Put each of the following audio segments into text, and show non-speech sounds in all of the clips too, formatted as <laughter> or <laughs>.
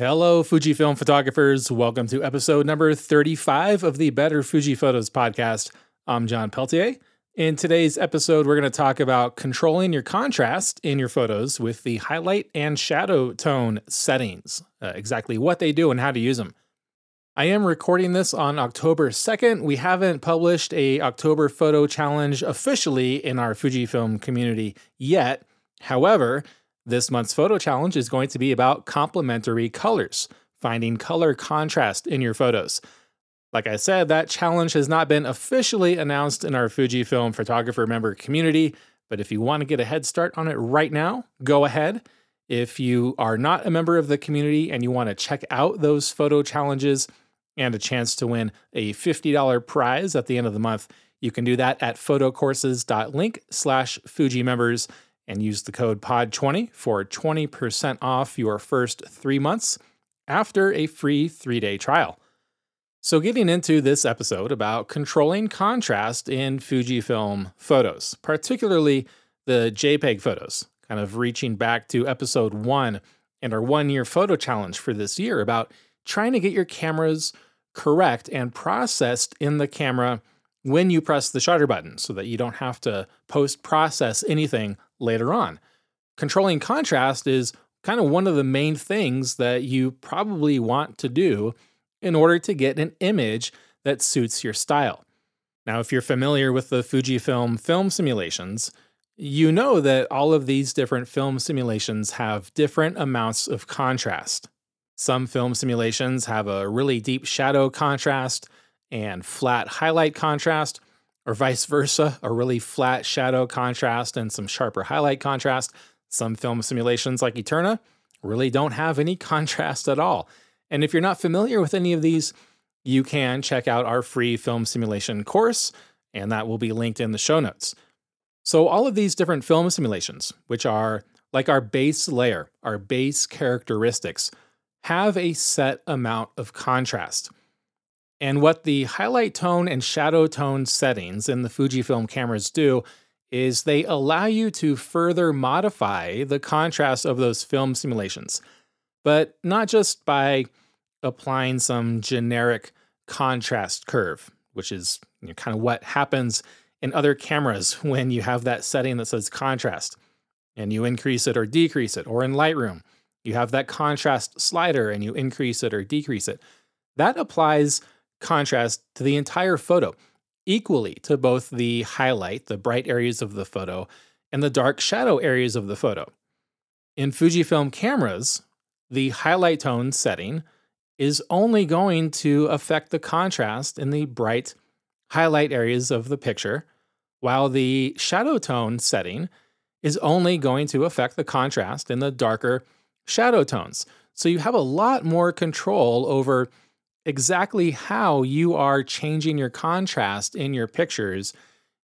Hello, Fujifilm photographers. Welcome to episode number 35 of the Better Fuji Photos podcast. I'm John Peltier. In today's episode, we're going to talk about controlling your contrast in your photos with the highlight and shadow tone settings, uh, exactly what they do and how to use them. I am recording this on October 2nd. We haven't published a October photo challenge officially in our Fujifilm community yet. However, this month's photo challenge is going to be about complementary colors, finding color contrast in your photos. Like I said, that challenge has not been officially announced in our Fujifilm photographer member community, but if you want to get a head start on it right now, go ahead. If you are not a member of the community and you want to check out those photo challenges and a chance to win a $50 prize at the end of the month, you can do that at photocourses.link slash Fuji members and use the code POD20 for 20% off your first three months after a free three day trial. So, getting into this episode about controlling contrast in Fujifilm photos, particularly the JPEG photos, kind of reaching back to episode one and our one year photo challenge for this year about trying to get your cameras correct and processed in the camera when you press the shutter button so that you don't have to post process anything later on. Controlling contrast is kind of one of the main things that you probably want to do in order to get an image that suits your style. Now, if you're familiar with the Fujifilm film simulations, you know that all of these different film simulations have different amounts of contrast. Some film simulations have a really deep shadow contrast and flat highlight contrast, or vice versa, a really flat shadow contrast and some sharper highlight contrast. Some film simulations like Eterna really don't have any <laughs> contrast at all. And if you're not familiar with any of these, you can check out our free film simulation course, and that will be linked in the show notes. So, all of these different film simulations, which are like our base layer, our base characteristics, have a set amount of contrast. And what the highlight tone and shadow tone settings in the Fujifilm cameras do is they allow you to further modify the contrast of those film simulations, but not just by applying some generic contrast curve, which is you know, kind of what happens in other cameras <laughs> when you have that setting that says contrast and you increase it or decrease it, or in Lightroom, you have that contrast slider and you increase it or decrease it. That applies contrast to the entire photo, equally to both the highlight, the bright areas of the photo, and the dark shadow areas of the photo. In Fujifilm cameras, the highlight tone setting is only going to affect the contrast in the bright highlight areas of the picture, while the shadow tone setting is only going to affect the contrast in the darker shadow tones. So you have a lot more control over exactly how you are changing your contrast in your pictures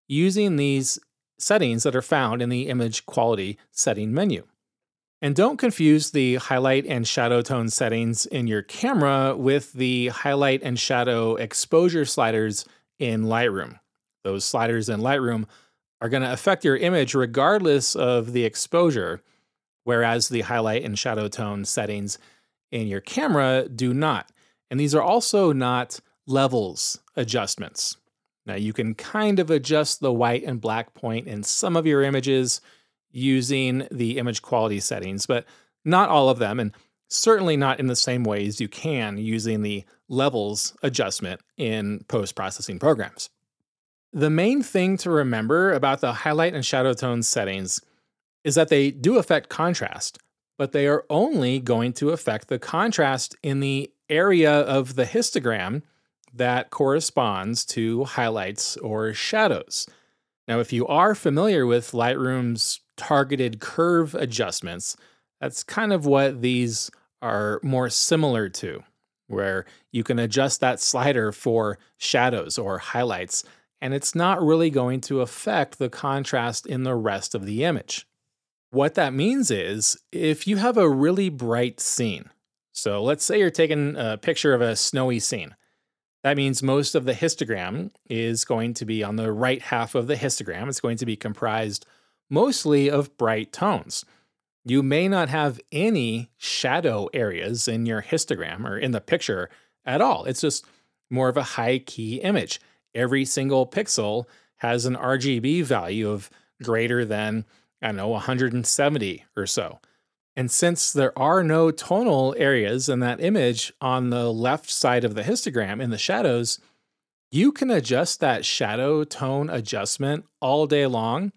using these settings that are found in the image quality setting menu. And don't confuse the highlight and shadow tone settings in your camera with the highlight and shadow exposure sliders in Lightroom. Those sliders in Lightroom are going to affect your image regardless of the exposure, whereas the highlight and shadow tone settings in your camera do not. And these are also not levels adjustments. Now, you can kind of adjust the white and black point in some of your images using the image quality settings, but not all of them, and certainly not in the same ways you can using the levels adjustment in post processing programs. The main thing to remember about the highlight and shadow tone settings is that they do affect contrast, but they are only going to affect the contrast in the area of the histogram that corresponds to highlights or shadows. Now, if you are familiar with Lightroom's targeted curve adjustments, that's kind of what these are more similar to, where you can adjust that slider for shadows or highlights, and it's not really going to affect the contrast in the rest of the image. What that means is if you have a really bright scene, so let's say you're taking a picture of a snowy scene. That means most of the histogram is going to be on the right half of the histogram. It's going to be comprised mostly of bright tones. you may not have any shadow areas in your histogram or in the picture at all. It's just more of a high key image. Every single pixel has an RGB value of greater than, I don't know, 170 or so. And since there are no tonal areas in that image on the left side of the histogram in the shadows, you can adjust that shadow tone adjustment all day long,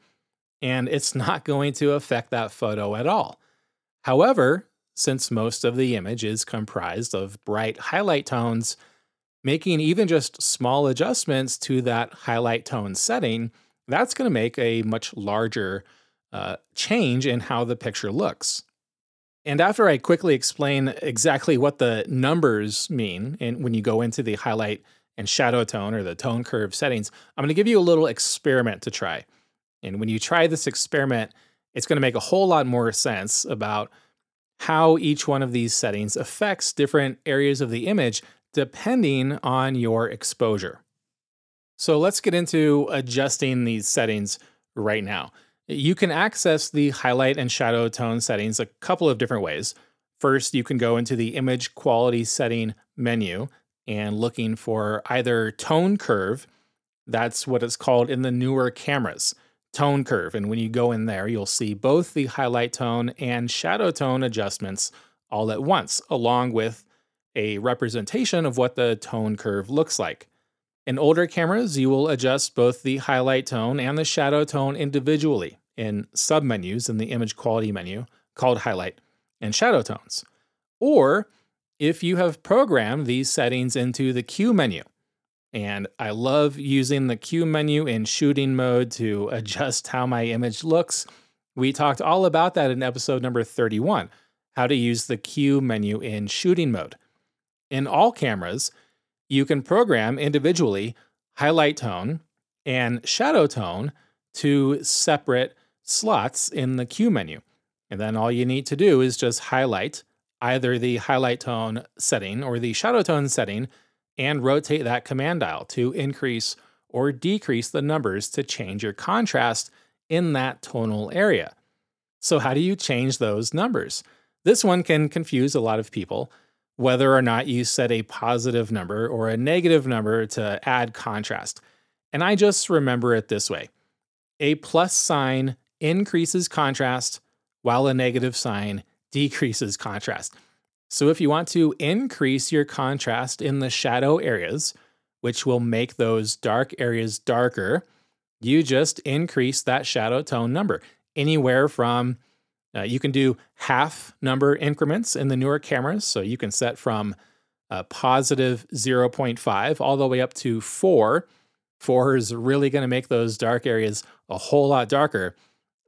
and it's not going to affect that photo at all. However, since most of the image is comprised of bright highlight tones, making even just small adjustments to that highlight tone setting, that's going to make a much larger uh, change in how the picture looks. And after I quickly explain exactly what the numbers mean, and when you go into the highlight and shadow tone or the tone curve settings, I'm going to give you a little experiment to try. And when you try this experiment, it's going to make a whole lot more sense about how each one of these settings affects different areas of the image depending on your exposure. So let's get into adjusting these settings right now. You can access the highlight and shadow tone settings a couple of different ways. First, you can go into the image quality setting menu and looking for either tone curve, that's what it's called in the newer cameras, tone curve. And when you go in there, you'll see both the highlight tone and shadow tone adjustments all at once, along with a representation of what the tone curve looks like. In older cameras, you will adjust both the highlight tone and the shadow tone individually in submenus in the image quality menu called highlight and shadow tones. Or if you have programmed these settings into the Q menu. And I love using the Q menu in shooting mode to <laughs> adjust how my image looks. We talked all about that in episode number 31 how to use the Q menu in shooting mode. In all cameras, you can program individually highlight tone and shadow tone to separate slots in the Q menu. And then all you need to do is just highlight either the highlight tone setting or the shadow tone setting and rotate that command dial to increase or decrease the numbers to change your contrast in that tonal area. So, how do you change those numbers? This one can confuse a lot of people whether or not you set a positive number or a negative number to add contrast. And I just remember it this way a plus sign increases contrast, while a negative sign <laughs> decreases contrast. So if you want to increase your contrast in the shadow areas, which will make those dark areas darker, you just increase that shadow tone number anywhere from uh, you can do half number increments in the newer cameras. So you can set from uh, positive 0.5 all the way up to 4. 4 is really going to make those dark areas a whole lot darker.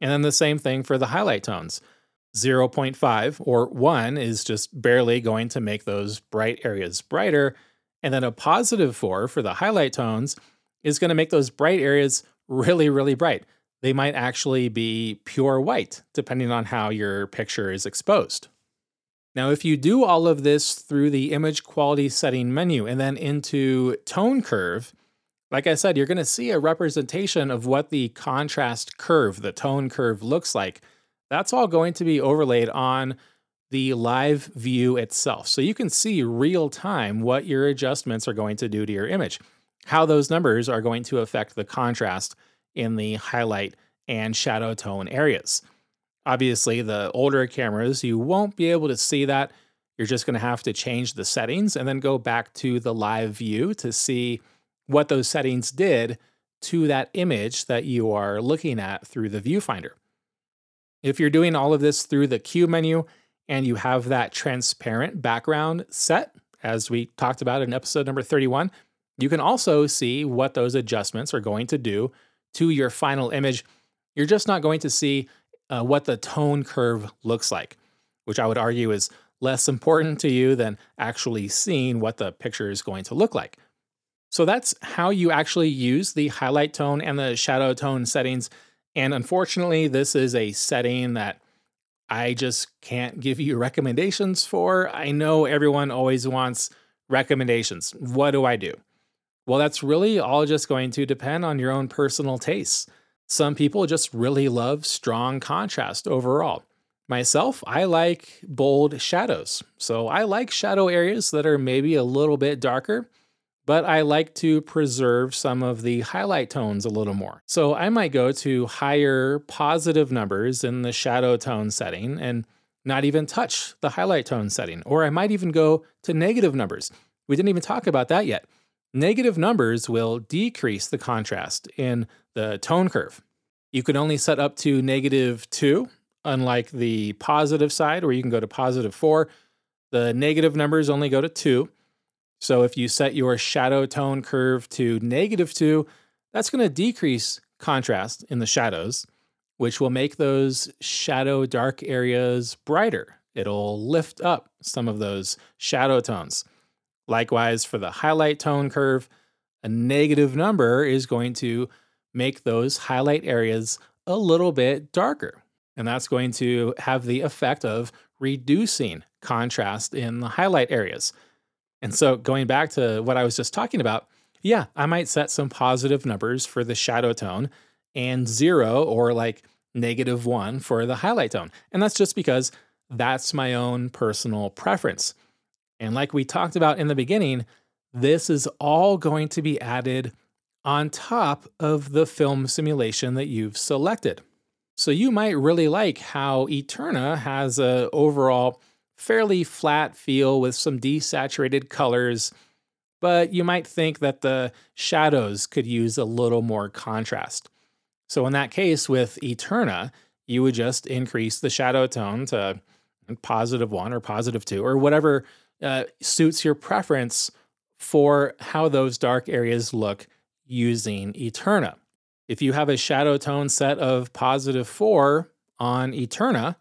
And then the same thing for the highlight tones. 0.5 or 1 is just barely going to make those bright areas brighter. And then a positive 4 for the highlight tones is going to make those bright areas really, really bright they might actually be pure white, depending on how your picture is exposed. Now, if you do all of this through the image quality setting menu and then into tone curve, like I said, you're going to see a representation of what the contrast curve, the tone curve looks like. That's all going to be overlaid on the live view itself. So you can see real time what your adjustments are going to do to your image, how those numbers are going to affect the contrast in the highlight and shadow tone areas. Obviously, the older cameras, you won't be able to see that. You're just going to have to change the settings and then go back to the live view to see what those settings did to that image that you are looking at through the viewfinder. If you're doing all of this through the Q menu and you have that transparent background set, as we talked about in episode number 31, you can also see what those adjustments are going to do to your final image, you're just not going to see uh, what the tone curve looks like, which I would argue is less important to you than actually seeing what the picture is going to look like. So that's how you actually use the highlight tone and the shadow tone settings. And unfortunately, this is a setting that I just can't give you <laughs> recommendations for. I know everyone always wants recommendations. What do I do? Well, that's really all just going to depend on your own personal tastes. Some people just really love strong contrast overall. Myself, I like bold shadows. So I like shadow areas that are maybe a little bit darker, but I like to preserve some of the highlight tones a little more. So I might go to higher positive numbers in the shadow tone setting and not even touch the highlight tone setting. Or I might even go to negative numbers. We didn't even talk about that yet. Negative numbers will decrease the contrast in the tone curve. You can only set up to negative two unlike the positive side where you can go to positive four. The negative numbers only go to two. So if you set your shadow tone curve to negative two, that's going to decrease contrast in the shadows, which will make those shadow dark areas brighter. It'll lift up some of those shadow tones. Likewise, for the highlight tone curve, a negative number is going to make those highlight areas a little bit darker. And that's going to have the effect of reducing contrast in the highlight areas. And so, going back to what I was just talking about, yeah, I might set some positive numbers for the shadow tone and zero or like negative one for the highlight tone. And that's just because that's my own personal preference. And like we talked about in the beginning, this is all going to be added on top of the film simulation that you've selected. So you might really like how Eterna has a overall fairly flat feel with some desaturated colors, but you might think that the shadows could use a little more contrast. So in that case with Eterna, you would just increase the shadow tone to positive one or positive two or whatever uh, suits your preference for how those dark areas look using Eterna. If you have a shadow tone set of positive four on Eterna,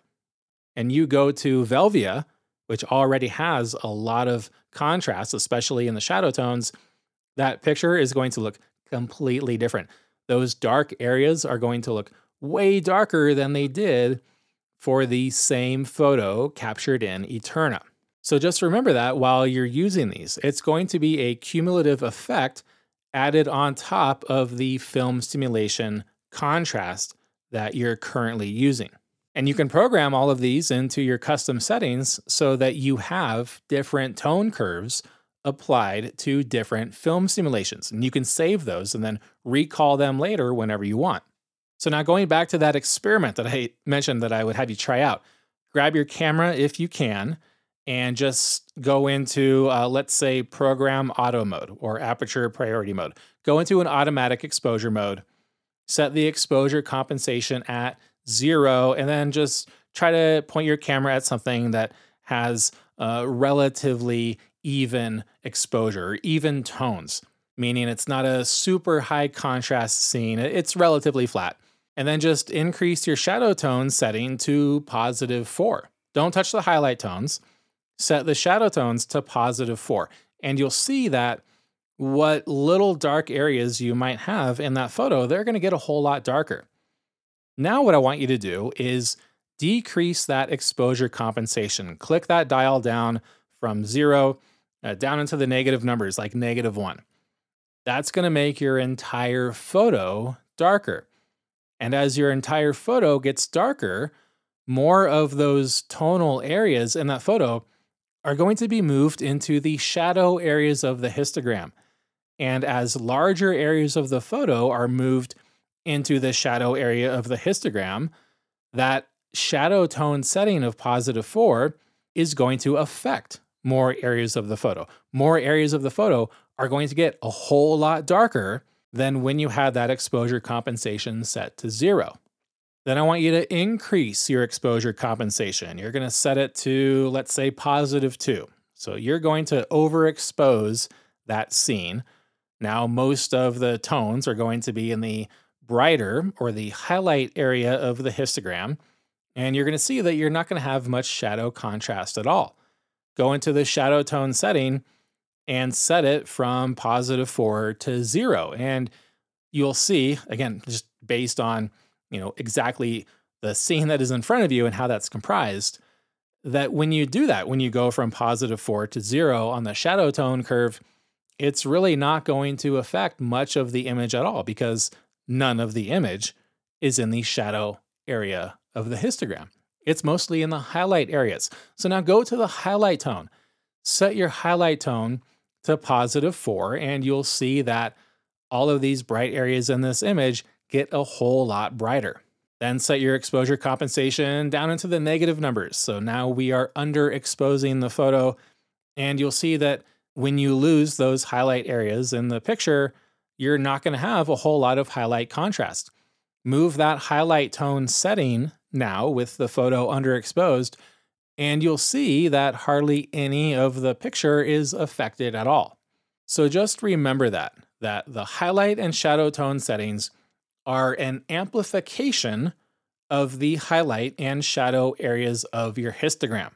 and you go to Velvia, which already has a lot of contrast, especially in the shadow tones, that picture is going to look completely different. Those dark areas are going to look way darker than they did for the same photo captured in Eterna. So just remember that while you're using these, it's going to be a cumulative effect added on top of the film simulation contrast that you're currently using. And you can program all of these into your custom settings so that you have different tone curves applied to different film simulations. And you can save those and then recall them later whenever you want. So, now going back to that experiment that I mentioned that I would have you try out, grab your camera if you can and just go into, uh, let's say, program auto mode or aperture priority mode. Go into an automatic exposure mode, set the exposure compensation at zero, and then just try to point your camera at something that has uh, relatively even exposure, even tones, meaning it's not a super high contrast scene, it's relatively flat. And then just increase your shadow tone setting to positive four. Don't touch the highlight tones set the shadow tones to positive four. And you'll see that what little dark areas you might have in that photo, they're to get a whole lot darker. Now, what I want you to do is decrease that exposure compensation. Click that dial down from zero uh, down into the negative numbers, like negative one. That's to make your entire photo darker. And as your entire photo gets darker, more of those tonal areas in that photo are going to be moved into the shadow areas of the histogram. And as larger areas of the photo are moved into the shadow area of the histogram, that shadow tone setting of positive four is going to affect more areas of the photo. More areas of the photo are going to get a whole lot darker than when you had that exposure compensation set to zero. Then I want you to increase your exposure compensation. You're going to set it to, let's say, positive two. So you're going to overexpose that scene. Now, most of the tones are going to be in the brighter or the highlight area of the histogram. And you're going to see that you're not going to have much shadow contrast at all. Go into the shadow tone setting and set it from positive four to zero. And you'll see, again, just based on you know exactly the scene that is in front of you and how that's comprised that when you do that when you go from positive 4 to 0 on the shadow tone curve it's really not going to affect much of the image at all because none of the image is in the shadow area of the histogram It's mostly in the highlight areas. So now go to the highlight tone. Set your highlight tone to positive four, and you'll see that all of these bright areas in this image get a whole lot brighter. Then set your exposure compensation down into the negative numbers. So now we are underexposing the photo, and you'll see that when you lose those highlight areas in the picture, you're not going to have a whole lot of highlight contrast. Move that highlight tone setting now with the photo underexposed, and you'll see that hardly any of the picture is affected at all. So just remember that, that the highlight and shadow tone settings are an amplification of the highlight and shadow areas of your histogram.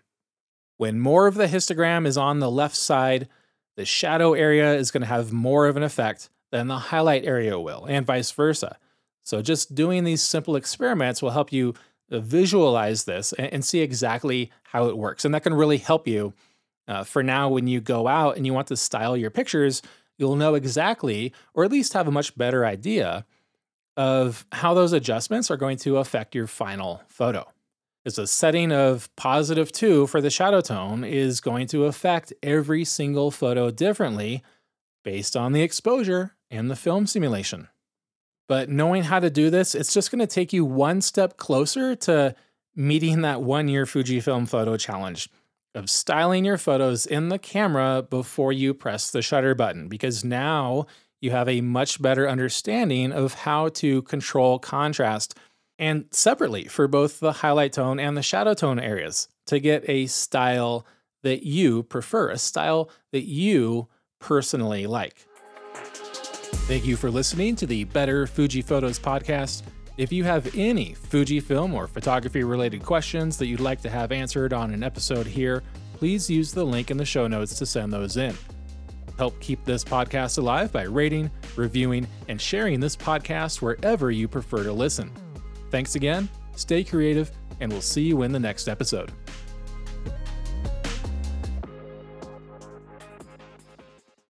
When more of the histogram is on the left side, the shadow area is going to have more of an effect than the highlight area will, and vice versa. So, just doing these simple experiments will help you visualize this and, see exactly how it works. And that can really help you uh, for now when you go out and you want to style your pictures, you'll know exactly, or at least have a much better idea of how those adjustments are going to affect your final photo. Is a setting of positive two for the shadow tone is going to affect every single photo differently based on the exposure and the film simulation. But knowing how to do this, it's just going to take you one step closer to meeting that one year Fujifilm photo challenge of styling your photos in the camera before you press the shutter button, because now you have a much better understanding of how to control contrast and separately for both the highlight tone and the shadow tone areas to get a style that you prefer, a style that you personally like. Thank you for listening to the Better Fuji Photos podcast. If you have any Fujifilm or photography related questions that you'd like to have answered on an episode here, please use the link in the show notes to send those in. Help keep this podcast alive by rating, reviewing, and sharing this podcast wherever you prefer to listen. Thanks again, stay creative, and we'll see you in the next episode.